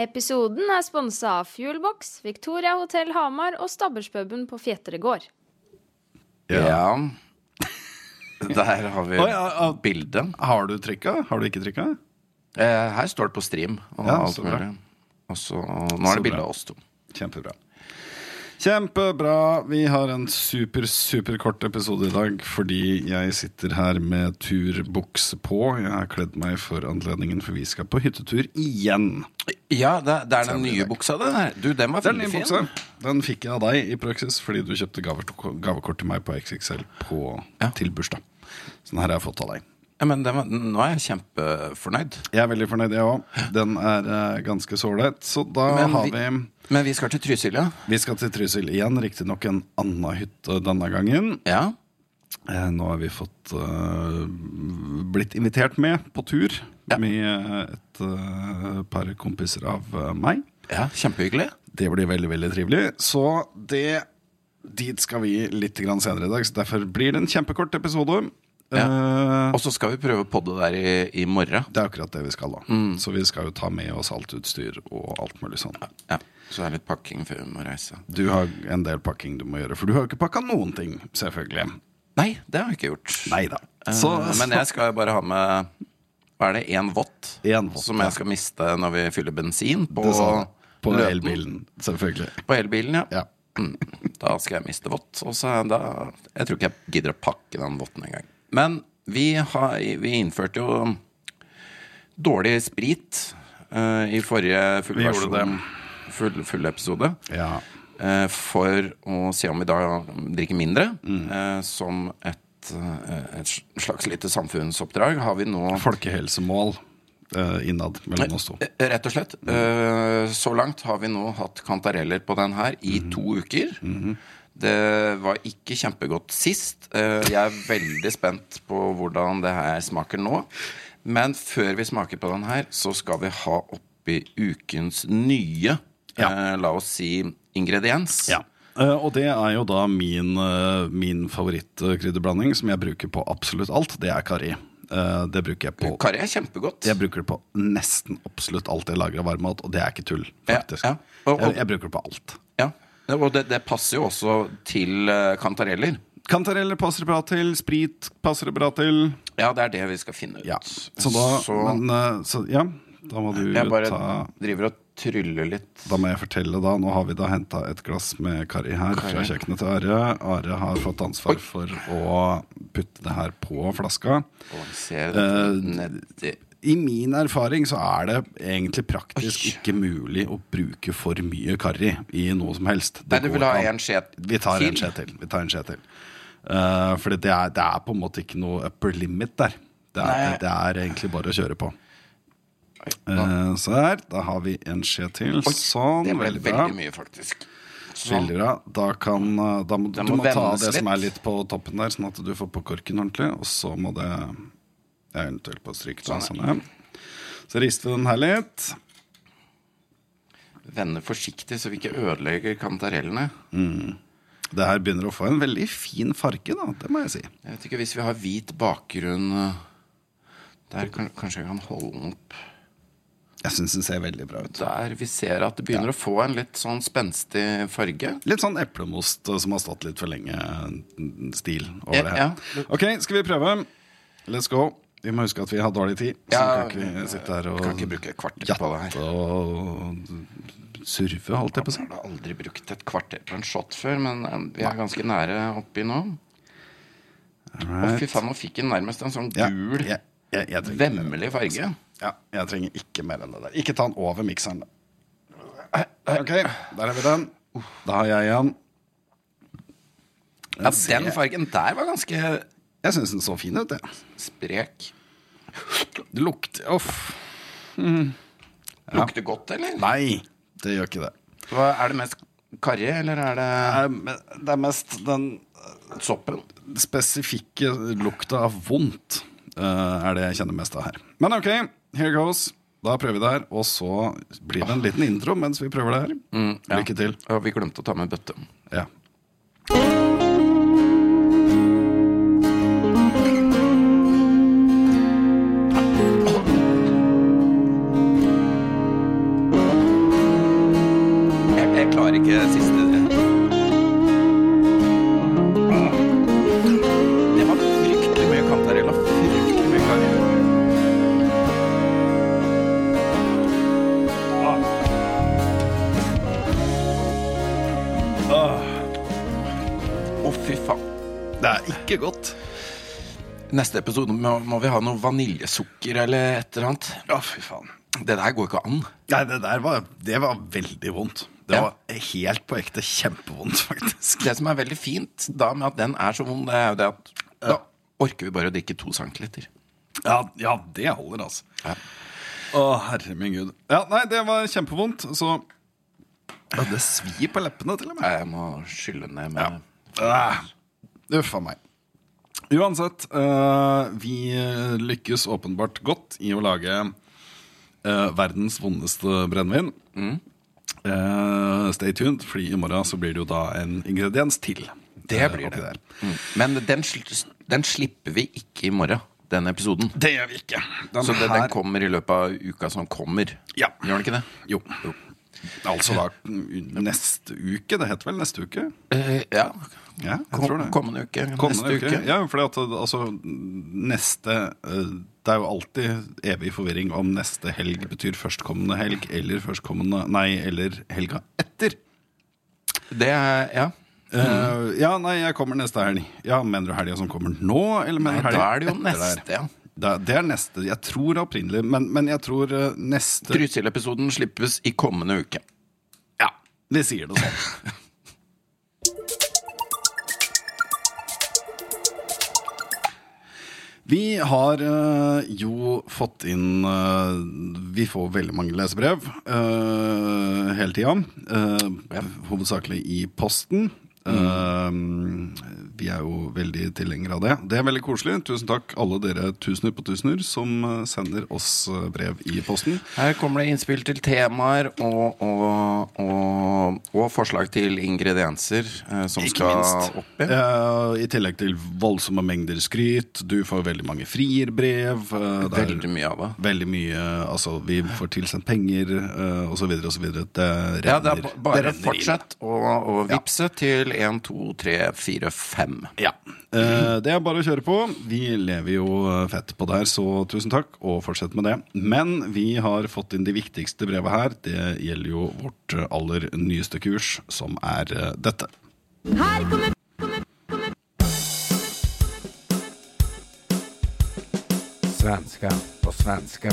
Episoden er sponsa av Fuelbox, Victoria Hotell Hamar og Stabburspuben på Fjetre gård. Ja. Der har vi Oi, ja, ja. bildet. Har du trykka? Har du ikke trykka? Eh, her står det på stream. Og Ja, alt så bra. mulig. Og nå Så er det bilde av oss to. Kjempebra. Kjempebra. Vi har en super, superkort episode i dag fordi jeg sitter her med turbukse på. Jeg har kledd meg for anledningen, for vi skal på hyttetur igjen. Ja, det, det er den nye buksa, det der. Du, den var Den veldig fin. buksa Den fikk jeg av deg i praksis fordi du kjøpte gavekort, gavekort til meg på XXL på, Ja. til bursdag. Så den her har jeg fått av deg. Ja, men var, nå er jeg kjempefornøyd. Jeg er veldig fornøyd, jeg òg. Den er uh, ganske så. Så da Men har vi- vi Men vi skal til Trysil, ja. Vi skal til Trysil igjen, riktignok en annen hytte denne gangen. ja. Eh, nå har vi fått uh, blitt invitert med på tur Ja. med et uh, par kompiser av eh, meg. Ja, Kjempehyggelig. Det blir veldig veldig trivelig. Så det, dit skal vi litt senere i dag, så derfor blir det en kjempekort episode. Eh, Og så skal vi prøve på det der i, i morgen. det er akkurat det vi skal, da. Mm. Så vi skal jo ta med oss alt utstyr og alt mulig sånn. Ja, Så er litt pakking før vi må reise. Du har en del pakking du må gjøre, for du har jo ikke pakka noen ting, selvfølgelig. Nei, det har jeg ikke gjort. Neida. Så, Eh, men jeg skal jo bare ha med Hva er det? Én vått? Som jeg skal miste når vi fyller bensin på, Det. På elbilen, selvfølgelig. På elbilen, ja. Ja. Mm. Da skal jeg miste vått. Og så da Jeg tror ikke jeg gidder å pakke den votten engang. Men vi, har, vi innførte jo dårlig sprit uh, i forrige full, versjon. Full, full episode. Ja. Uh, for å se om vi da drikker mindre. Mm. Uh, som et, et slags lite samfunnsoppdrag har vi nå Folkehelsemål eh, innad mellom oss to. Rett og slett. Eh, Så langt har vi nå hatt kantareller på den her i mm. to uker. Det var ikke kjempegodt sist. Eh, Jeg er veldig spent på hvordan det her smaker nå. Men før vi smaker på den her, så skal vi ha oppi ukens nye, Ja. eh, la oss si, ingrediens. Ja. Eh, og det er jo da min, uh, min favorittkrydderblanding, som jeg bruker på absolutt alt. Det er karri. Det bruker jeg på Karri er kjempegodt. Jeg bruker det på nesten absolutt alt jeg lager av varmmat, og det er ikke tull, Ja, faktisk. ja. Og- og- Jeg, jeg bruker det på alt. Ja. Og det, det passer jo også til eh, kantareller. Kantareller passer det bra til, sprit passer det bra til. Ja, det er det vi skal finne ut. Ja. Så da, Men, eh, så, ja, da må du Jeg bare ta driver og tryller litt. Da må jeg fortelle, da. Nå har vi da henta et glass med karri her fra kjøkkenet til Are. Are har fått ansvar Oi. for å putte det her på flaska. Ser Eh, nedi I min erfaring så er det egentlig praktisk Oi. ikke mulig å bruke for mye karri i noe som helst. Nei, du vil ha en skje Vi tar en til? skje til. Vi tar en skje til. Uh, fordi det er, det er på en måte ikke noe upper limit der. Det er, det er egentlig bare å kjøre på. Uh, så her, da har vi en skje til. sånn, Det ble veldig bra. veldig mye, faktisk. Sånn. Veldig bra. Da kan uh, da må, Du må ta det det som er litt på toppen der, sånn at du får på korken ordentlig. Og så må det ja, eventuelt på stryk. Da, Sånn, sånn, ja. Så rister vi den her litt. Vende forsiktig så vi ikke ødelegger kantarellene. Det her begynner å få en veldig fin farge, da. Det må jeg si. Jeg vet ikke, Hvis vi har hvit bakgrunn eh, der, kan, kanskje jeg kan holde den opp Jeg syns den ser veldig bra ut. Der vi ser at det begynner å få en litt sånn spenstig farge. Litt sånn eplemost uh, som har stått litt for lenge. uh, Stil over Ja, det her. ja. Ok, skal vi prøve? Let's go. Vi må huske at vi har dårlig tid. Så Ja, kan ikke vi sitte her og kan ikke bruke et kvarter på det her. og surfe, holdt jeg på å si. Jeg har aldri brukt et kvarter på en shot før, men eh, vi er ganske nære oppi nå. Å, fy faen, nå fikk jeg nærmest en sånn Ja, gul, jeg, jeg, jeg mer. vemmelig farge. Ja, jeg trenger ikke mer enn det der. Ikke ta den over mikseren. Ok, der har vi den. Da har jeg igjen. Ja, den fargen der var ganske Jeg syns den så fin ut, jeg. sprek. Det lukter Uff. Lukter godt, eller? Nei, det gjør ikke det. Hva, er det mest karri, eller er det Det er Det er mest den soppen? spesifikke lukta av vondt uh, er det jeg kjenner mest av her. Men ok, here goes. Da prøver vi det her, og så blir det en liten intro mens vi prøver det her. ja. Lykke til. Og vi glemte å ta med bøtte. Ja. Klarer ikke siste Det var fryktelig mye kantarell og fryktelig mye karri. Å, fy faen. Det er ikke godt. Neste episode må, må vi ha noe vaniljesukker eller et eller annet. Å, fy faen. Det der går ikke an. Nei, det der var, det var veldig vondt. Det Ja. var helt på ekte kjempevondt, faktisk. Det som er veldig fint da med at den er så vond, det er jo det at da orker vi bare å drikke to centiliter. Ja, ja det holder, altså. Ja. Å, herre min gud. Ja, nei, det var kjempevondt, så ja, Det svir på leppene, til og med. Jeg må skylle ned med Ah, Uff a meg. Uansett, eh, vi lykkes åpenbart godt i å lage eh, verdens vondeste brennevin. Eh, stay tuned, fordi i morgen så blir det jo da en ingrediens til. Det eh, blir det. Mm. Men den, den slipper vi ikke i morgen, den episoden. Det gjør vi ikke. Den Så det, her- den kommer i løpet av uka som kommer. Ja. Gjør den ikke det? Jo. Altså da neste uke. Det heter vel neste uke? Uh, ja. Ja, jeg Kom, kommende uke. Kommende neste uke. Ja, for altså neste eh, Det er jo alltid evig forvirring om neste helg betyr førstkommende helg eller førstkommende Nei, eller helga etter. Det er Ja. Uh, ja, nei, jeg kommer neste helg. Ja, Mener du helga som kommer nå, eller mener du da er det jo etter der? neste, ja. Det er neste. Jeg tror opprinnelig, men, men jeg tror eh, neste Trysil-episoden slippes i kommende uke. Ja, vi sier det sånn. Vi har eh, jo fått inn eh, Vi får veldig mange lesebrev eh, hele tida. Ja. Hovedsakelig i posten. Eh, vi er jo veldig tilhengere av det. Det er veldig koselig. Tusen takk, alle dere tusener på tusener som eh, sender oss eh, brev i posten. Her kommer det innspill til temaer og, og, og, og forslag til ingredienser eh, som Ikke skal minst. oppi. Eh, I tillegg til voldsomme mengder skryt. Du får veldig mange frierbrev. eh, Veldig mye av det. Veldig mye Altså, vi får tilsendt penger, eh, osv., osv. Det renner, Ja, det er bare det renner fortsett å, å vippse til 1, 2, 3, 4, 5. Ja. Eh, det er bare å kjøre på. Vi lever jo eh, fett på det her, så tusen takk, og fortsett med det. Men vi har fått inn de viktigste brevet her. Det gjelder jo vårt eh, aller nyeste kurs, som er dette. Her kommer Svenska på svenska.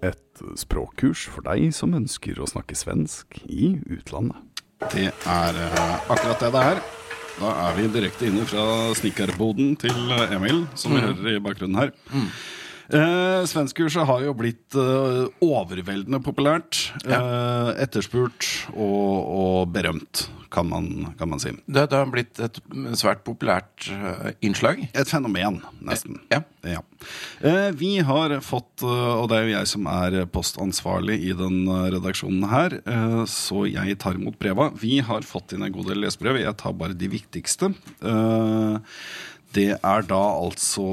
Et språkkurs for deg som ønsker å snakke svensk i utlandet. Det er eh, akkurat det det er. Da er vi direkte inne fra snikkerboden til eh, Emil, som vi hører i bakgrunnen her. Eh, Svenskkurset har jo blitt eh, overveldende populært. Eh, etterspurt og, og berømt, kan man, kan man si. Det, det har blitt et svært populært innslag. Et fenomen, nesten. Ja. Ja. Eh, vi har fått, og det er jo jeg som er postansvarlig i den redaksjonen her, eh, så jeg tar imot breva. Vi har fått inn en god del lesebrev. Jeg tar bare de viktigste. Eh, det er da altså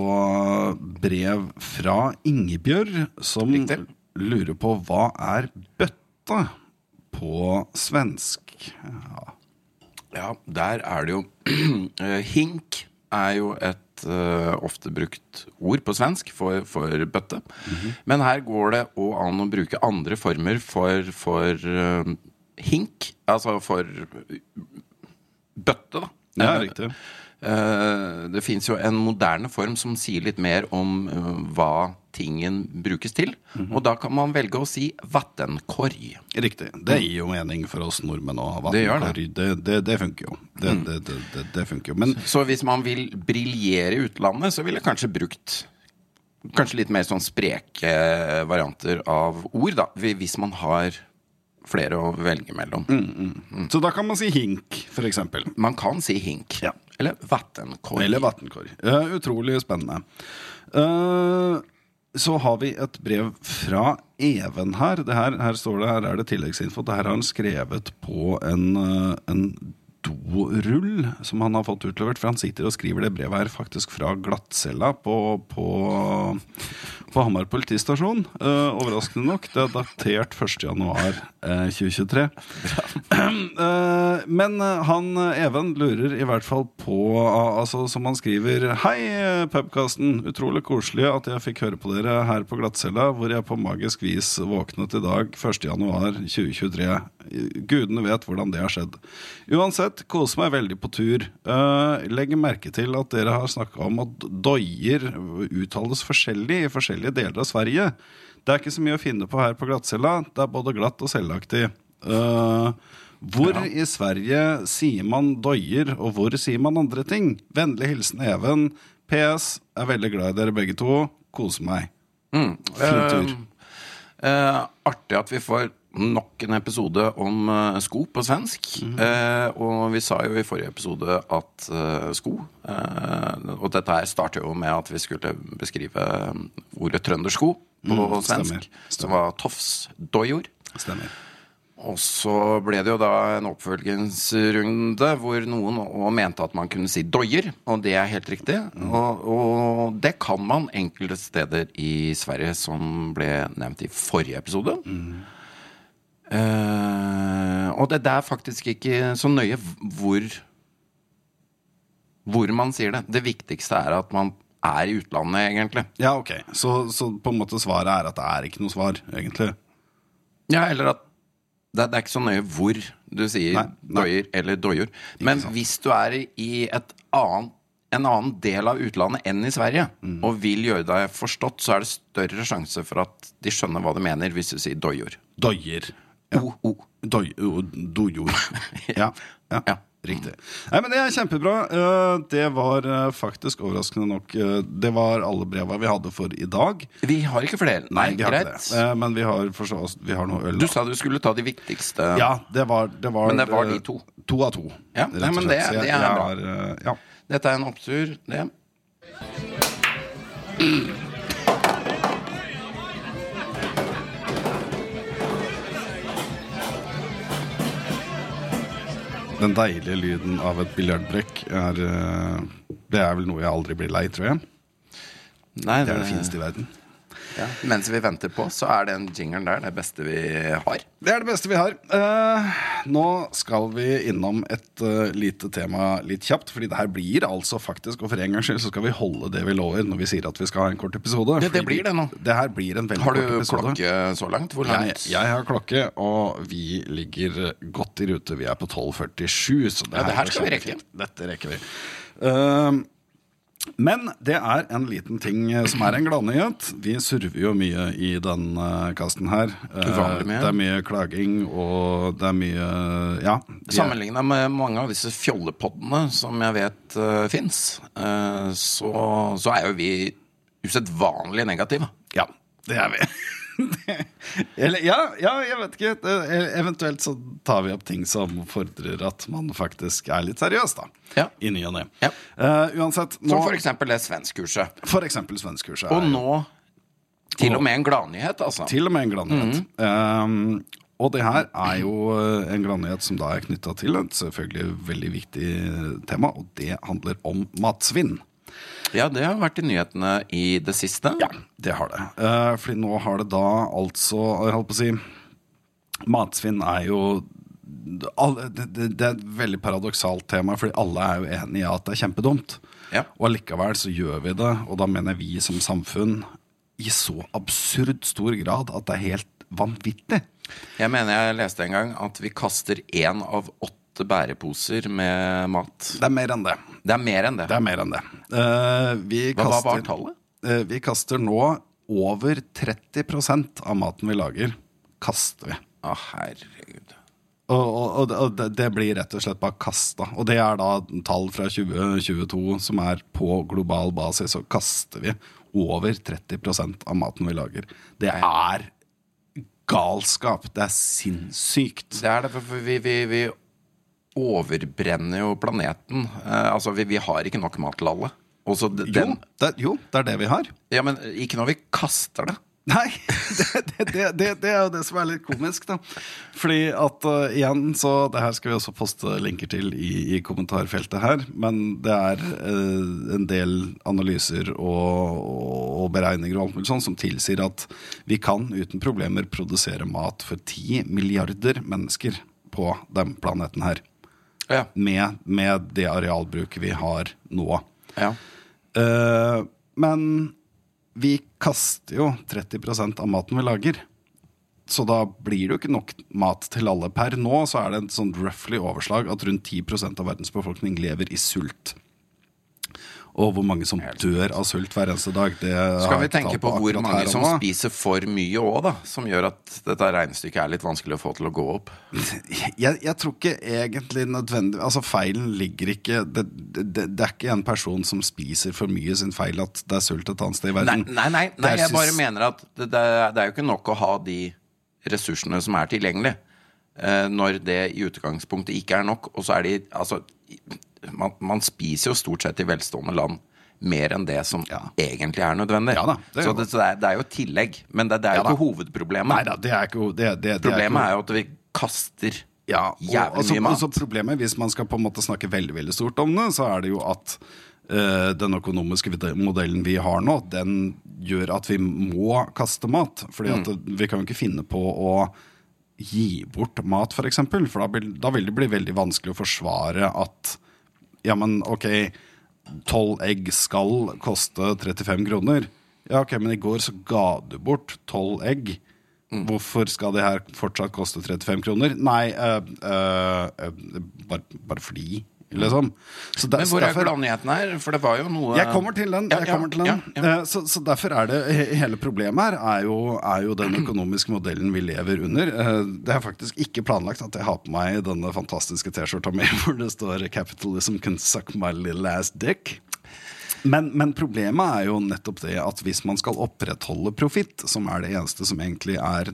brev fra Ingebjørg, som Riktig. lurer på hva er bøtta på svensk. Ja. Ja, der er det jo eh, Hink er jo et uh, ofte brukt ord på svensk for, for bøtte. Men her går det òg an å bruke andre former for, for uh, hink. Altså for bøtte, da. Ja, riktig. Eh, det fins jo en moderne form som sier litt mer om eh, hva tingen brukes til. Og da kan man velge å si vattenkorg. Riktig. Det gir jo mening for oss nordmenn å ha Det det. vattenkorg. Det, det, det funker jo. Det, det, funker jo. Men Så hvis man vil briljere i utlandet, så ville jeg kanskje brukt Kanskje litt mer sånn spreke varianter av ord, da. Hvis man har flere å velge mellom. Så da kan man si hink, eksempel. Man kan si hink. Ja. Eller vattenkorg. Eller vattenkorg. Utrolig spennende. Uh, så har vi et brev fra Even her. Det her, her står det, her er det tilleggsinfo. Det her har han skrevet på en, eh, en dorull som han har fått utlevert. For han sitter og skriver det brevet her faktisk fra glattcella på, på, på Hamar politistasjon. Uh, overraskende nok. Det er datert 1.1.2023. Uh, men eh, han eh, Even lurer i hvert fall på uh, Altså Som han skriver Hei, pubkasten. Utrolig koselig at jeg fikk høre på dere her på glattcella, hvor jeg på magisk vis våknet i dag 1.1.2023. Gudene vet hvordan det har skjedd. Uansett, koser meg veldig på tur. Legger merke til at dere har snakka om at doier uttales forskjellig i forskjellige deler av Sverige. Det er ikke så mye å finne på her på glattcella. Det er både glatt og selvaktig. Uh, hvor i Sverige sier man doier, og hvor sier man andre ting? Vennlig hilsen Even. PS. Er veldig glad i dere begge to. Koser meg. Fin tur. Eh, artig at vi får nok en episode om eh, sko på svensk. Eh, og vi sa jo i forrige episode at eh, sko eh, Og dette her starter jo med at vi skulle beskrive ordet trøndersko på Mm, svensk. stemmer. Som var tofsdojor. Stemmer. Og så ble det jo da en oppfølgingsrunde hvor noen mente at man kunne si doier, og det er helt riktig. Og, og det kan man enkelte steder i Sverige, som ble nevnt i forrige episode. Eh, og det, det er faktisk ikke så nøye hvor hvor man sier det. Det viktigste er at man er i utlandet, egentlig. Ja, ok. Så, så på en måte svaret er at det er ikke noe svar, egentlig. Ja, eller at det, det er ikke så nøye hvor du sier Nei, nei. doier eller doior. Men hvis du er i- i et annet, en annen del av utlandet enn i Sverige, Mm. og vil gjøre deg forstått, så er det større sjanse for at de skjønner hva du mener hvis du sier doior. Doier. Ja. O-o. dojor. ja, ja. Ja. Riktig. Nei, men Det er kjempebra. Eh, Det var eh, faktisk overraskende nok eh, Det var alle breva vi hadde for i dag. Vi har ikke flere. Nei, vi har ikke greit. det. Men vi har, forstå vi har noe øl. Du sa du skulle ta de viktigste. Ja, det var, det var Men det var de to. To av to. Ja, nei, men det- det er bra. har, ja. Dette er en opptur, det. Den deilige lyden av et biljardbrekk er eh, Det er vel noe jeg aldri blir lei, tror jeg. Nei, Det er det fineste i verden. Ja. Mens vi venter på, så er den jingeren der det beste vi har. Det er det beste vi har. Eh, nå skal vi innom et uh, lite tema litt kjapt. Fordi det her blir altså faktisk, og for en gangs skyld, så skal vi holde det vi lover når vi sier at vi skal ha en kort episode. Det- det blir det nå. Det her blir en veldig Har du klokke så langt? Hvor Jeg, langt? jeg har klokke, og vi ligger godt i rute. Vi er på 12.47. Så det, Ja, det her skal vi rekke. Dette rekker vi. Eh, men det er en liten ting eh, som er en gladnyhet. Vi surver jo mye i den eh, kasten her. Eh. Det er mye klaging, og det er mye Ja. Sammenligna med mange av disse fjollepoddene som jeg vet uh, fins, så, så er jo vi usedvanlig negative. Ja, det er vi. Eller, ja, ja, jeg vet ikke. Eventuelt så tar vi opp ting som fordrer at man faktisk er litt seriøs, da. Ja. I ny og ne. Ja. Uh, uansett, nå, Som for eksempel det svenskkurset. for eksempel svenskkurset. Og nå til og med en gladnyhet, altså. Til og med en gladnyhet. Um, og det her er jo eh, en gladnyhet som da er knytta til et selvfølgelig veldig viktig tema, og det handler om matsvinn. Ja, det har vært i nyhetene i det siste. Ja, det har det. Uh, fordi nå har det da altså Jeg holdt på å si Matsvinn er jo det, er et veldig paradoksalt tema, fordi alle er jo enige i at det er kjempedumt. Ja. Og allikevel så gjør vi det, og da mener vi som samfunn i så absurd stor grad at det er helt vanvittig. Jeg mener jeg leste en gang at vi kaster én av åtte bæreposer med mat. Det er mer enn det. Det er mer enn det. Det er mer enn det. Uh, vi Hva var tallet? Uh, vi kaster nå over 30% av maten vi lager, kaster vi. Å, herregud. Og, og, og, det blir rett og slett bare kasta. Og det er da tall fra 2022 som er på global basis, så kaster vi over 30% av maten vi lager. Det er galskap. Det er sinnssykt. Det er det, for vi, vi, vi overbrenner jo planeten. Eh, altså, vi, vi har ikke nok mat til alle. Og så Jo det, jo, det er det vi har. Ja, men ikke når vi kaster det. Nei, det, det, det, det, er jo det som er litt komisk, da. Fordi at uh, igjen, så det her skal vi også poste linker til i, i kommentarfeltet her. Men det er uh, en del analyser og, og beregninger og alt mulig sånn som tilsier at vi kan uten problemer produsere mat for 10 milliarder mennesker på den planeten her. Ja. Med, med det arealbruket vi har nå. ja. Uh, men vi kaster jo 30% av maten vi lager. Så da blir det jo ikke nok mat til alle. Per nå så er det et sånn roughly overslag at rundt 10% av verdens befolkning lever i sult. Og hvor mange som dør av sult hver eneste dag, det Skal vi tenke på, på hvor mange som spiser for mye òg, da? Som gjør at dette regnestykket er litt vanskelig å få til å gå opp? jeg, jeg tror ikke egentlig nødvendig Altså Feilen ligger ikke det, det, det er ikke en person som spiser for mye sin feil at det er sult et annet sted i verden. nei, nei, nei, nei jeg bare mener at er, det er jo ikke nok å ha de ressursene som er tilgjengelige, eh, når det i utgangspunktet ikke er nok. Og så er de Altså, man, man spiser jo stort sett i velstående land mer enn det som Ja. egentlig er nødvendig. Ja da, det er så det, så det, er, det er jo tillegg. Men det, er jo ja, ikke hovedproblemet. Nei da, det er ikke det, det, det Problemet ikke, er jo at vi kaster ja, og, jævlig altså, mye mat. altså problemet, Hvis man skal på en måte snakke veldig veldig stort om det, så er det jo at eh, den økonomiske modellen vi har nå, den gjør at vi må kaste mat. Fordi at Mm. vi kan jo ikke finne på å gi bort mat, f.eks. For, eksempel, for da, da vil det bli veldig vanskelig å forsvare at Ja, men ok, tolv egg skal koste 35 kroner. Ja, ok, men i går så ga du bort tolv egg. Mm. Hvorfor skal det her fortsatt koste 35 kroner? Nei, øh, øh, øh, bare, bare fordi, liksom. Så der- Men hvor er derfor- gladnyheten her? For det var jo noe jeg kommer til den. Ja, kommer til den. Eh, Så, så derfor er det hele problemet her er jo, er jo den økonomiske modellen vi lever under. Eh, Det er faktisk ikke planlagt at jeg har på meg denne fantastiske T-skjorta mi hvor det står 'Capitalism can suck my little ass dick'. Men, men problemet er jo nettopp det at hvis man skal opprettholde profitt, som er det eneste som egentlig er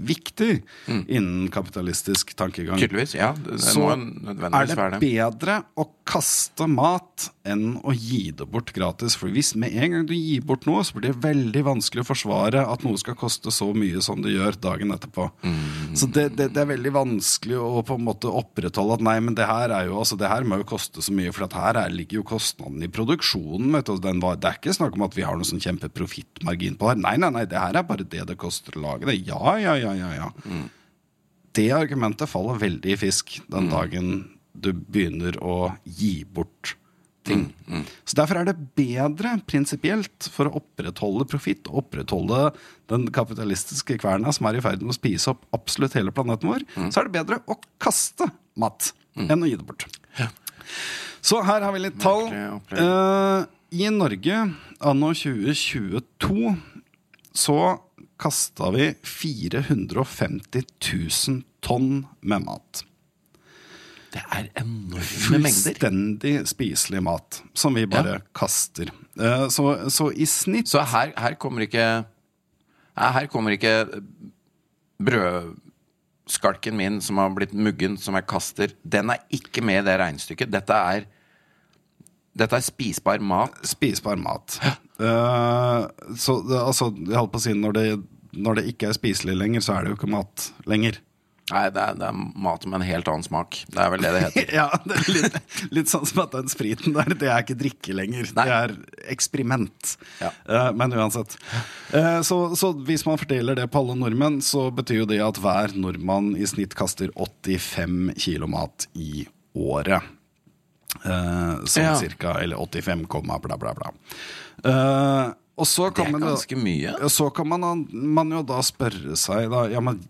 viktig innen kapitalistisk tankegang, Tydeligvis. Ja, det, det så er det bedre å kaste mat enn å gi det bort gratis. For hvis med en gang du gir bort noe, så blir det veldig vanskelig å forsvare at noe skal koste så mye som det gjør dagen etterpå. Mm. Så det, det, er veldig vanskelig å på en måte opprettholde at nei, men det her er jo altså, det her må jo koste så mye, for at her er, ligger jo kostnaden i produksjonen. Vet du, den var, det er ikke snakk om at vi har noen sånn kjempeprofittmargin på det her. Nei, nei, nei, det her er bare det det koster å lage det. Ja, ja, ja, ja, ja det argumentet faller veldig i fisk Mm. den dagen du begynner å gi bort ting. Mm, Så Derfor er det bedre prinsipielt for å opprettholde profitt og opprettholde den kapitalistiske kverna som er i ferd med å spise opp absolutt hele planeten vår, Mm. så er det bedre å kaste mat enn å gi det bort. Så her har vi litt tall. Uh. I Norge anno 2022 så kasta vi 450 000 tonn med mat. Det er enorme mengder. Fullstendig spiselig mat som vi bare kaster. Eh, så, så i snitt Så her, her kommer ikke Her her kommer ikke brødskalken min som har blitt muggen, som jeg kaster. Den er ikke med i det regnestykket. Dette er Dette er spisbar mat. spisbar mat. Eh, så altså, jeg holdt på å si når det, når det ikke er spiselig lenger, så er det jo ikke mat lenger. Nei, det er, det er mat med en helt annen smak. Det er vel det det heter. Ja, det er litt, litt sånn som at den spriten der, det er ikke drikke lenger. Nei. Det er eksperiment. Ja. Uh, men uansett. Uh, så, så hvis man fordeler det på alle nordmenn, så betyr jo det at hver nordmann i snitt kaster 85 kilo mat i året. Uh, sånn Ja. cirka. Eller 85, bla, bla, bla. Eh, og så Det er er man ganske mye. Så kan man, man jo da spørre seg da, ja, men,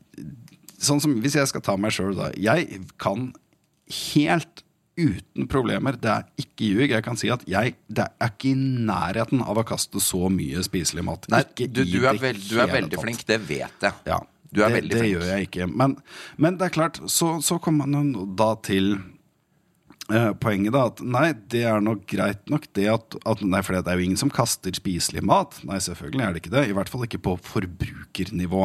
Sånn som hvis jeg skal ta meg sjøl, da. Jeg kan helt uten problemer, det er ikke ljug, jeg kan si at jeg det er ikke i nærheten av å kaste så mye spiselig mat. Nei, du, du, er veld, du er veldig flink, det vet jeg. Ja, Du det, det gjør jeg ikke. Men, men det er klart, så, så kommer man da til eh, poenget, da. At nei, det er nok greit nok det at, at Nei, for det er jo ingen som kaster spiselig mat. Nei, selvfølgelig er det ikke det. I hvert fall ikke på forbrukernivå.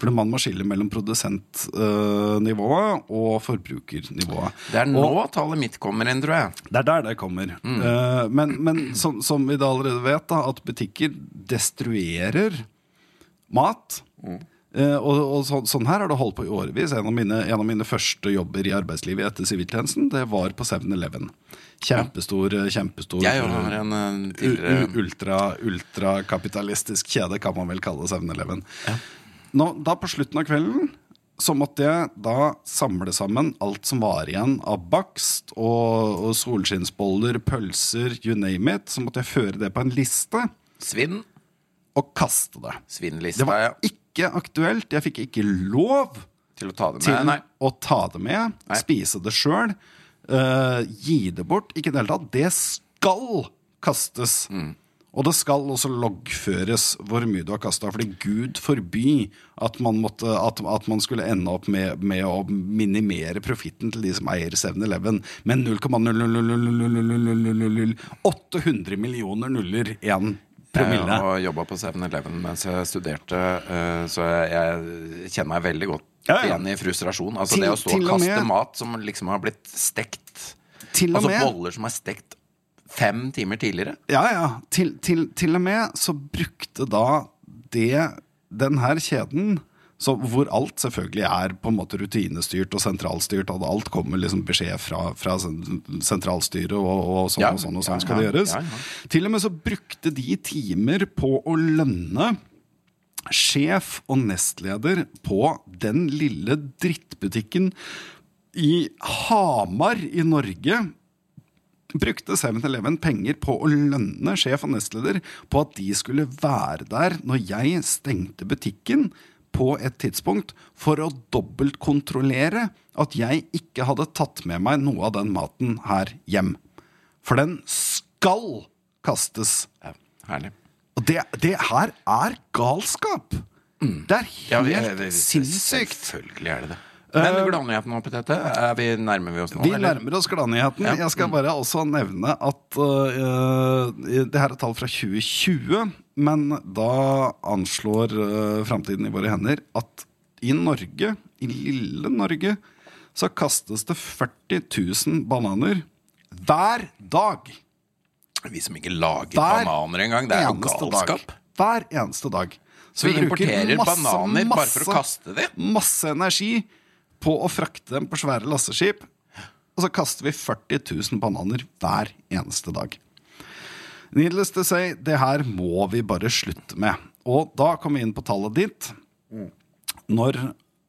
For man må skille mellom produsentnivået og forbrukernivået. Det er nå Og- tallet mitt kommer inn, tror jeg. det er der det kommer. Eh, men men som, som vi da allerede vet, da, at butikker destruerer mat. Eh, og og så, sånn her har det holdt på i årevis. En av, mine, en av mine første jobber i arbeidslivet etter siviltjenesten, det var på 7-Eleven. Kjempestor, eh, kjempestor Jeg har en eh, tidligere ultra, ultrakapitalistisk kjede, kan man vel kalle 7-Eleven. Nå, Da på slutten av kvelden så måtte jeg da samle sammen alt som var igjen av bakst og, og solskinnsboller, pølser, you name it. Så måtte jeg føre det på en liste Svinn. og kaste det. Det var ja. Ikke aktuelt. Jeg fikk ikke lov til å ta det med. Nei. å ta det med, Nei. spise det sjøl, gi det bort. Ikke i det hele tatt. Det skal kastes. Mm. Og det skal også loggføres hvor mye du har kasta. Fordi Gud forby at man, måtte, at, at man skulle ende opp med, med å minimere profitten til de som eier 7-Eleven med 0,0000000 800 millioner nuller én promille. Jeg har jobba på 7-Eleven mens jeg studerte, eh, så jeg, kjenner meg veldig godt Ja, ja. igjen i frustrasjon. Altså Til- det å stå og kaste mat som liksom har blitt stekt. Til Altså boller som er stekt fem timer tidligere. Ja, ja. Til, til, til og med så brukte da det den her kjeden så hvor alt selvfølgelig er på en måte rutinestyrt og sentralstyrt, og alt kommer liksom beskjed fra, fra sentralstyret, og, og sånn Ja, og sånn og ja, sånn skal det gjøres. Til og med så brukte de timer på å lønne sjef og nestleder på den lille drittbutikken i Hamar i Norge. Brukte 7-Eleven penger på å lønne sjef og nestleder på at de skulle være der når jeg stengte butikken på et tidspunkt for å dobbeltkontrollere at jeg ikke hadde tatt med meg noe av den maten her hjem. For den skal kastes. Ja, herlig. Og det, det her er galskap! Det er Ja, helt det, jeg- sinnssykt. Selvfølgelig er det det. Men gladnyheten nå, Petete? vi, nærmer vi oss nå? Vi eller? nærmer oss gladnyheten. Ja. Jeg skal bare også nevne at uh, det her er tall fra 2020, men da anslår uh, framtiden i våre hender at i Norge, i lille Norge, så kastes det 40 000 bananer hver dag. Vi som ikke lager Hver bananer engang. Det er jo galskap. Dag. Hver eneste dag. Så vi vi importerer masse, bananer bare for å kaste dem? Masse energi på å frakte dem på svære lasteskip. Og så kaster vi 40 000 bananer hver eneste dag. Needless to say, det her må vi bare slutte med. Og da kommer vi inn på tallet ditt. Når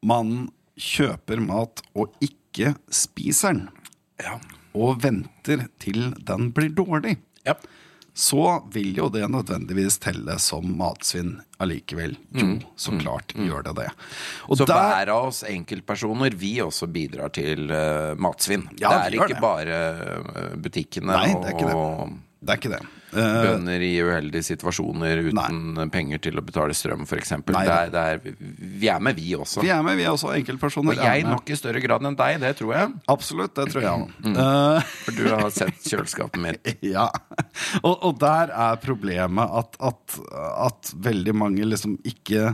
man kjøper mat og ikke spiser den, Ja. og venter til den blir dårlig, Ja. så vil jo det nødvendigvis telle som matsvinn allikevel. Jo, så klart gjør det det. Og Mm. Så der- hver av oss enkeltpersoner, vi også bidrar til uh, matsvinn. Ja, det er ikke det. bare eh, butikkene Nei, det er ikke og Det er ikke det. Eh, bønder i uheldige situasjoner uten penger til å betale strøm, f.eks. Nei, Det det vi er med, vi også. vi er med, vi også enkeltpersoner. Og jeg nok i større grad enn deg, det tror jeg. Absolutt, det tror jeg òg. Mm. For du har sett kjøleskapet mitt. Ja, og, og der er problemet at, at, at veldig mange liksom ikke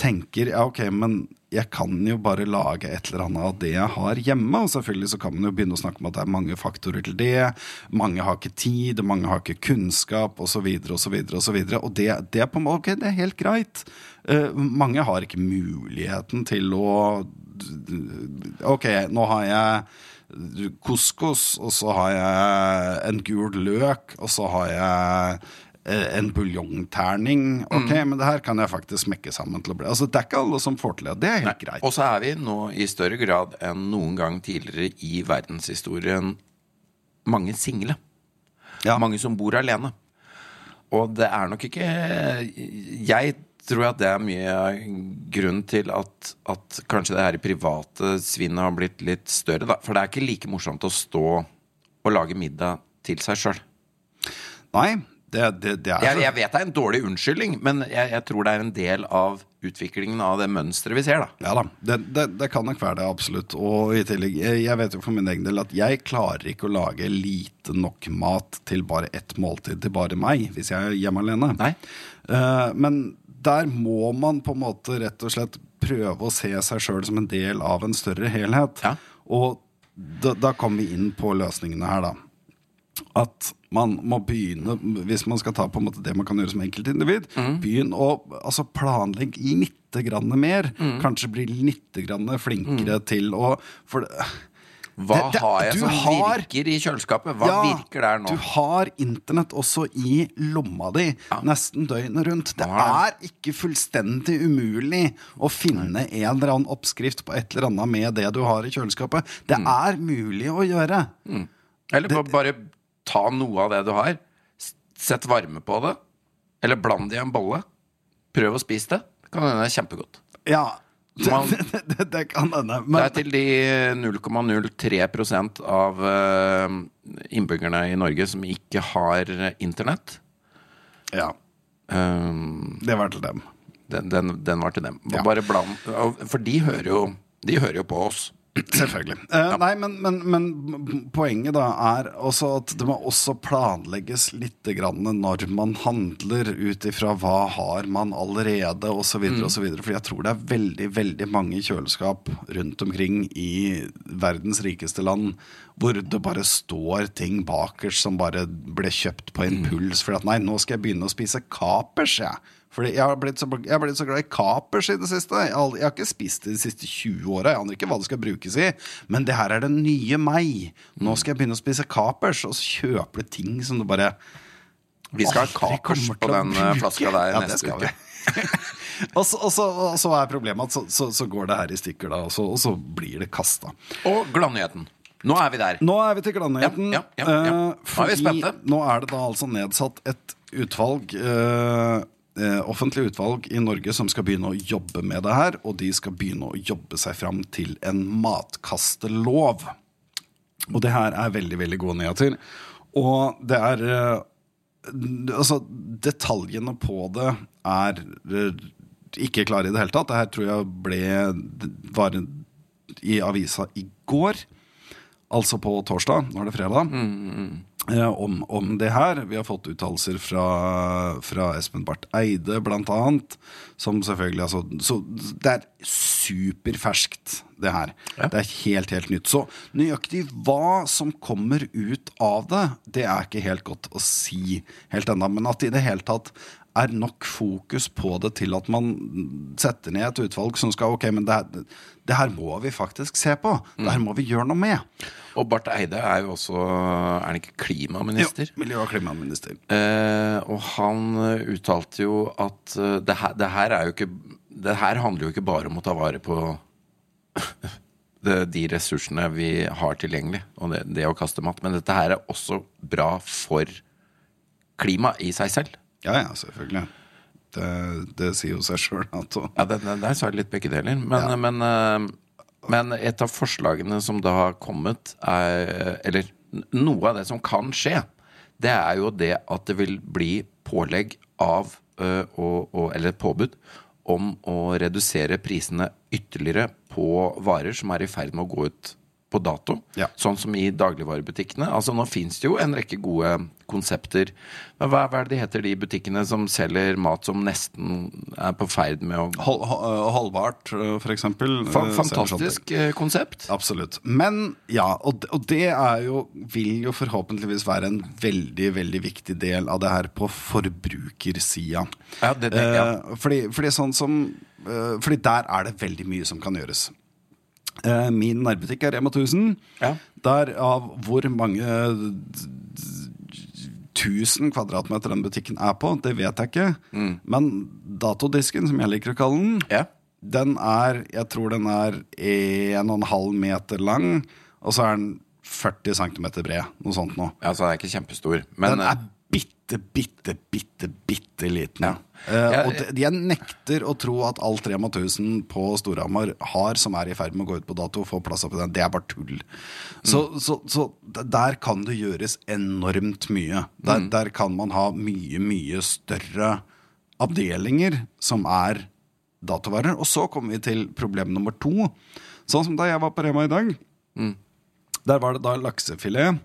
tenker Ja, ok, men jeg kan jo bare lage et eller annet av det jeg har hjemme. Og selvfølgelig så kan man jo begynne å snakke om at det er mange faktorer til det. Mange har ikke tid, mange har ikke kunnskap osv. osv. osv. Og det, det er på en måte ok, det er helt greit. Uh, mange har ikke muligheten til å Ok, nå har jeg couscous, og så har jeg en gul løk, og så har jeg en buljongterning. Ok, men det her kan jeg faktisk smekke sammen til å bli Altså, Det er ikke alle som får til det. Det er helt greit. Og så er vi nå i større grad enn noen gang tidligere i verdenshistorien mange single. Ja. Mange som bor alene. Og det er nok ikke Jeg tror at det er mye grunn til at, at kanskje det her i private svinnet har blitt litt større. Da. For det er ikke like morsomt å stå og lage middag til seg sjøl. Nei, det, det, det er Jeg, jeg vet det er en dårlig unnskyldning, men jeg, jeg tror det er en del av utviklingen av det mønsteret vi ser. da Ja da, det, det, det kan nok være det, absolutt. Og i tillegg, jeg, vet jo for min egen del at jeg klarer ikke å lage lite nok mat til bare ett måltid til bare meg, hvis jeg er hjemme alene. Nei. Uh, men der må man på en måte rett og slett prøve å se seg sjøl som en del av en større helhet. Ja. Og da, da kommer vi inn på løsningene her, da. At man må begynne, hvis man skal ta på en måte det man kan gjøre som enkeltindivid, Mm. begynn å altså, planlegge litt grann mer. Mm. Kanskje bli litt grann flinkere til å for, Hva Det- det- har jeg som har- virker i kjøleskapet? Hva Ja, virker der nå? Du har internett også i lomma di nesten døgnet rundt. Det er ikke fullstendig umulig å finne en eller annen oppskrift på et eller annet med det du har i kjøleskapet. Det Mm. er mulig å gjøre. Eller det, bare ta noe av det du har, sett varme på det, eller bland det i en bolle. Prøv å spise det. Det kan hende det er kjempegodt. Ja, det, Man- det, det, det kan hende. Det er til de 0,03 av eh, innbyggerne i Norge som ikke har internett. ja, Um, det var til dem. den, den, den var til dem. Ja. Bare bland For de hører jo, de hører jo på oss. Selvfølgelig. Eh, Nei, men, men, men poenget da er også at det må også planlegges litt grann når man handler ut ifra hva har man allerede, osv. Mm. osv. For jeg tror det er veldig, veldig mange kjøleskap rundt omkring i verdens rikeste land hvor det bare står ting bakerst som bare ble kjøpt på impuls. For at nei, nå skal jeg begynne å spise kapers, jeg. Fordi jeg har, blitt så, jeg har blitt så glad i kapers i det siste. Jeg har, jeg har ikke spist det de siste 20 åra. Jeg aner ikke hva det skal brukes i. Men det her er det nye meg. Nå skal jeg begynne å spise kapers, og så kjøper du ting som du bare Vi skal ha kapers på den eh, flaska der Ja, neste uke. vi. og, så, og, så, og så er problemet at så, så, går det her i stykker, da, og så, og så blir det kasta. Og gladnyheten. Nå er vi der. Nå er vi til gladnyheten. Ja, ja, ja, eh, Nå er vi spente. nå er det da altså nedsatt et utvalg eh, eh, Offentlig utvalg i Norge som skal begynne å jobbe med det her. Og de skal begynne å jobbe seg fram til en matkastelov. Og det her er veldig, veldig gode nyheter. Og det er eh, Altså, detaljene på det er eh, ikke klare i det hele tatt. Det her tror jeg ble var i avisa i går. Altså på torsdag, nå er det fredag. Eh, om, om det her. Vi har fått uttalelser fra, fra Espen Barth Eide, blant annet. Som selvfølgelig altså, Så det er superferskt, det her. Det er helt, helt nytt. Så nøyaktig hva som kommer ut av det, det er ikke helt godt å si helt ennå. Men at det i det hele tatt er nok fokus på det til at man setter ned et utvalg som skal Ok, men det her, det her må vi faktisk se på. Det her må vi gjøre noe med. Og Barth Eide er jo også Er han ikke klimaminister? Jo, miljø- og klimaminister. Eh, og han eh, uttalte jo at eh, det, her, det her er jo ikke Det her handler jo ikke bare om å ta vare på det, de ressursene vi har tilgjengelig, og det, det å kaste mat, men dette her er også bra for klimaet i seg selv. Ja, ja, selvfølgelig. Det, det sier jo seg sjøl at Ja, det, det, Der sa jeg litt begge deler. Men, Ja. men, eh, men et av forslagene som da har kommet, er Eller noe av det som kan skje, det er jo det at det vil bli pålegg av eh, og, Eller påbud om å redusere prisene ytterligere på varer som er i ferd med å gå ut på dato. Ja. Sånn som i dagligvarebutikkene. Altså Nå fins det jo en rekke gode konsepter. Men hva, hva er det de heter, de butikkene som selger mat som nesten er på ferd med å Hol, hol- holdbart, f.eks. Fantastisk eh, konsept. Absolutt. Men ja, og det, og det er jo, vil jo forhåpentligvis være en veldig, veldig viktig del av det her på forbrukersida. Ja, det- det- ja. Eh, fordi, fordi sånn som eh, Fordi der er det veldig mye som kan gjøres. Eh, min nærbutikk er Rema 1000. Ja. Derav hvor mange tusen kvadratmeter den butikken er på, det vet jeg ikke. Mm. Men datodisken, som jeg liker å kalle den, Ja. den er Jeg tror den er 1,5 meter lang, og så er den 40 cm bred. Noe sånt noe. så den er ikke kjempestor, men Den eh, er bitte, bitte, bitte, bitte liten. Ja. Uh, og de, jeg nekter å tro at alt Rema 1000 på Storhamar har, som er i ferd med å gå ut på dato, får plass opp i den. Det er bare tull. Så, så, så der kan det gjøres enormt mye. Der, der kan man ha mye, mye større avdelinger som er datovarer. Og så kommer vi til problem nummer to. Sånn som da jeg var på Rema i dag. Der var det da laksefilet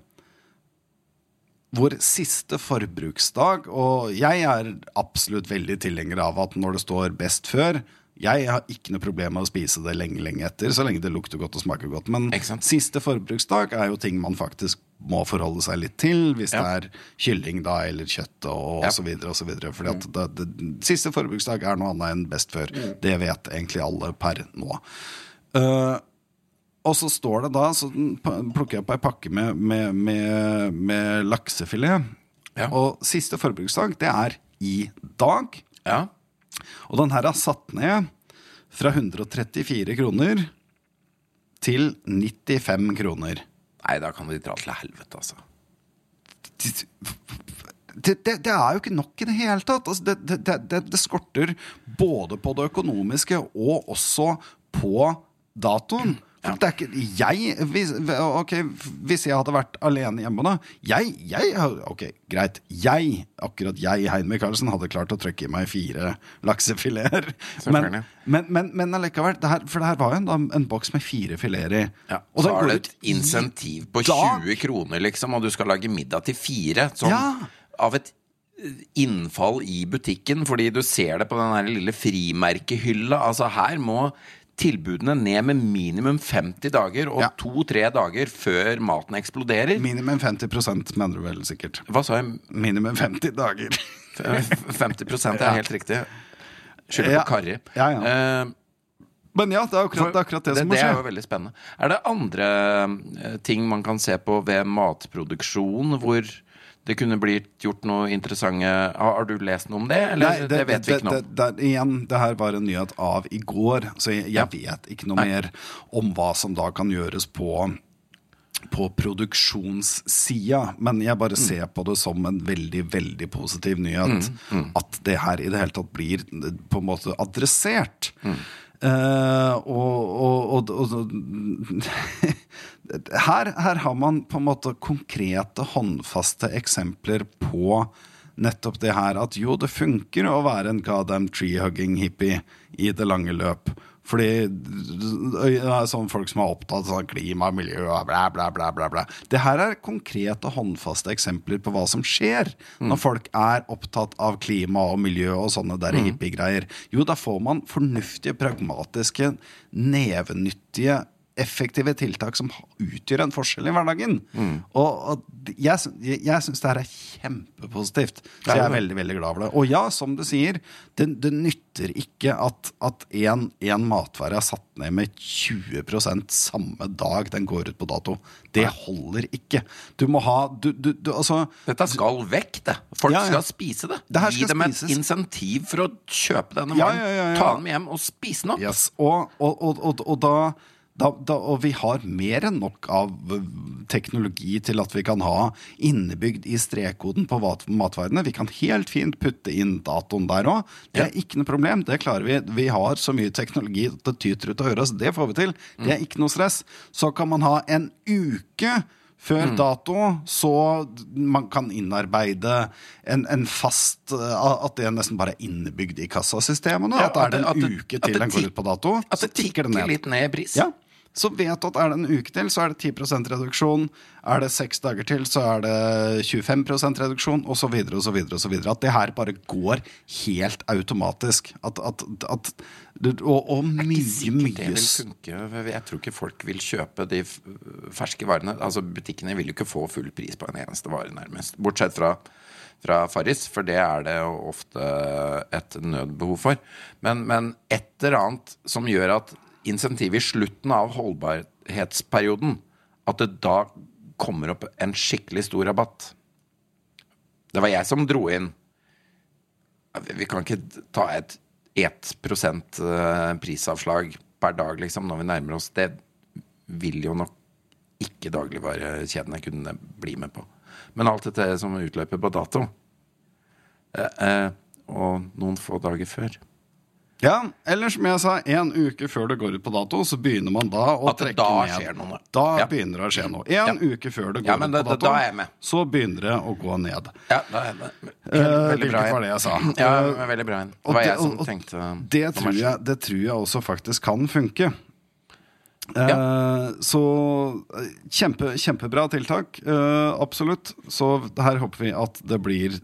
hvor siste forbruksdag Og jeg er absolutt veldig tilhenger av at når det står best før Jeg har ikke noe problem med å spise det lenge lenge etter, så lenge det lukter godt og smaker godt. Men siste forbruksdag er jo ting man faktisk må forholde seg litt til hvis Ja. det er kylling da, eller kjøtt og, Ja. osv. så videre og så videre. Fordi at det, det, siste forbruksdag er noe annet enn best før. Det vet egentlig alle per nå. Eh, og så står det da, så plukker jeg opp ei pakke med, med, med, med laksefilet. Ja. Og siste forbruksdag, det er i dag. Ja. Og den her er satt ned fra 134 kroner til 95 kroner. Nei, da kan de dra til helvete, altså. Det, det, det er jo ikke nok i det hele tatt. Altså, det, det, det, det, det skorter både på det økonomiske og også på datoen. Det er ikke jeg hvis, ok, hvis jeg hadde vært alene hjemme da Jeg, jeg Ok, greit. Jeg, akkurat jeg, Hein Michaelsen, hadde klart å trykke i meg fire laksefileter. Men, men, men, men allikevel, det her, for det her var jo en, en boks med fire fileter i. Ja. Og så har du et insentiv på dag. 20 kroner, liksom, og du skal lage middag til fire. Sånn Ja. av et eh, innfall i butikken, fordi du ser det på den lille frimerkehylla. Altså, her må tilbudene ned med minimum 50 dager, og Ja. to-tre dager før maten eksploderer. Minimum 50% mener du vel sikkert. Hva sa jeg? Minimum 50 dager. 50 er helt riktig. Skylder Ja. på Kari. Ja, ja. Uh, Men ja, det er akkurat det, er akkurat det, som må det skje. er jo veldig spennende. Er det andre eh, ting man kan se på ved matproduksjon hvor det kunne blitt gjort noe interessante Har, du lest noe om det, eller det, vet vi ikke noe om? det, det, igjen, det her var en nyhet av i går, så jeg, jeg vet ikke noe mer om hva som da kan gjøres på på produksjonssida, men jeg Mm. bare ser på det som en veldig, veldig positiv nyhet. Mm, At det her i det hele tatt blir på en måte adressert. Mm. Eh, og, og, og, og her, her har man på en måte konkrete, håndfaste eksempler på nettopp det her at jo, det funker å være en goddamn tree-hugging hippie i det lange løp. Fordi det er sånn folk som er opptatt av klima, miljø og bla, bla, bla, bla, bla. Det her er konkrete, håndfaste eksempler på hva som skjer når folk er opptatt av klima og miljø og sånne der hippiegreier. Jo, da får man fornuftige, pragmatiske, nevenyttige effektive tiltak som utgjør en forskjell i hverdagen. Og, og jeg, jeg, syns det her er kjempepositivt. Så jeg er veldig veldig glad for det. Og ja, som du sier, det, det nytter ikke at, én en, en matvare er satt ned med 20% samme dag den går ut på dato. Det holder ikke. Du må ha du, du, du, altså, Dette skal vekk, det. Folk Ja, ja. skal spise det. Det Gi dem et spises. insentiv for å kjøpe denne varen. ja. Ta den med hjem og spise den opp. Yes, og, og, og, og da, da, da Og vi har mer enn nok av teknologi til at vi kan ha innebygd i strekkoden på matvarene. Vi kan helt fint putte inn datoen der òg. Det er ikke noe problem. Det klarer vi. Vi har så mye teknologi at det tyter ut av øret, så det får vi til. Det er ikke noe stress. Så kan man ha en uke før dato, så man kan innarbeide en, en fast øh, At det nesten bare er innebygd i kassasystemene. Ja, at det er det en uke til den går ut på dato. At det tikker litt ned i pris. Ja, så vet du at er det en uke til, så er det 10% reduksjon. Er det seks dager til, så er det 25% reduksjon, osv., osv. osv. At det her bare går helt automatisk. At, at, at Og, og mye, mye, det vil funke. Jeg tror ikke folk vil kjøpe de ferske varene. Altså Butikkene vil jo ikke få full pris på en eneste vare, nærmest. Bortsett fra, fra Farris, for det er det ofte et nødbehov for. Men, men et eller annet som gjør at insentivet i slutten av holdbarhetsperioden At det da kommer opp en skikkelig stor rabatt. Det var jeg som dro inn vi kan ikke ta et 1 eh, prisavslag per dag, liksom, når vi nærmer oss. Det vil jo nok ikke dagligvarekjedene kunne bli med på. Men alt dette som utløper på dato, eh, eh, og noen få dager før Ja, eller som jeg sa, en uke før det går ut på dato, så begynner man da å At trekke da ned. skjer noe. Da Ja. begynner det å skje noe. En uke før det går Ja, men ut på dato, da med. så begynner det å gå ned. Ja, da er det Eh, veldig bra. var det jeg sa? Ja, Eh, veldig bra. Det var det- jeg som tenkte Det tror, jeg, det tror jeg også faktisk kan funke. Ja. Eh, så eh, kjempe, kjempebra tiltak. eh, absolutt. Så her håper vi at det blir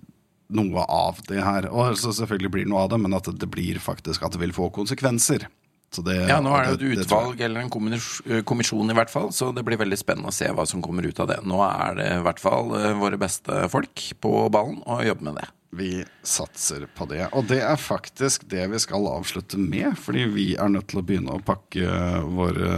noe av det her. Og altså selvfølgelig blir det noe av det, men at det blir faktisk at det vil få konsekvenser. Så det, Ja, nå er det det et det utvalg eller en kommisjon i hvert fall, så det blir veldig spennende å se hva som kommer ut av det. Nå er det i hvert fall våre beste folk på ballen og jobber med det. Vi satser på det. Og det er faktisk det vi skal avslutte med, fordi vi er nødt til å begynne å pakke våre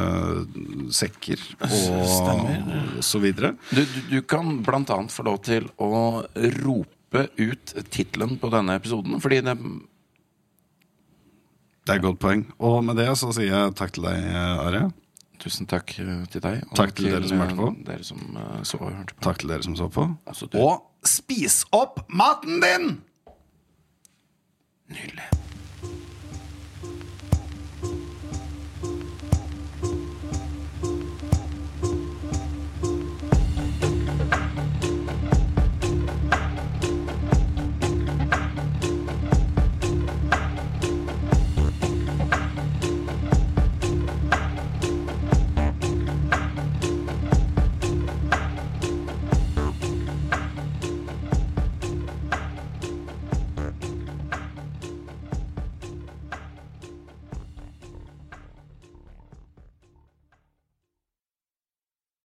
sekker og så videre. Du, du, du kan blant annet få lov til å rope klippe ut tittelen på denne episoden, fordi det Det er et godt poeng. Og med det så sier jeg takk til deg, Are. Tusen takk eh, til deg. Og takk til, til dere som hørte på. Eh, dere som eh, så og hørte på. Takk til dere som så på. Og spis opp maten din! Nydelig.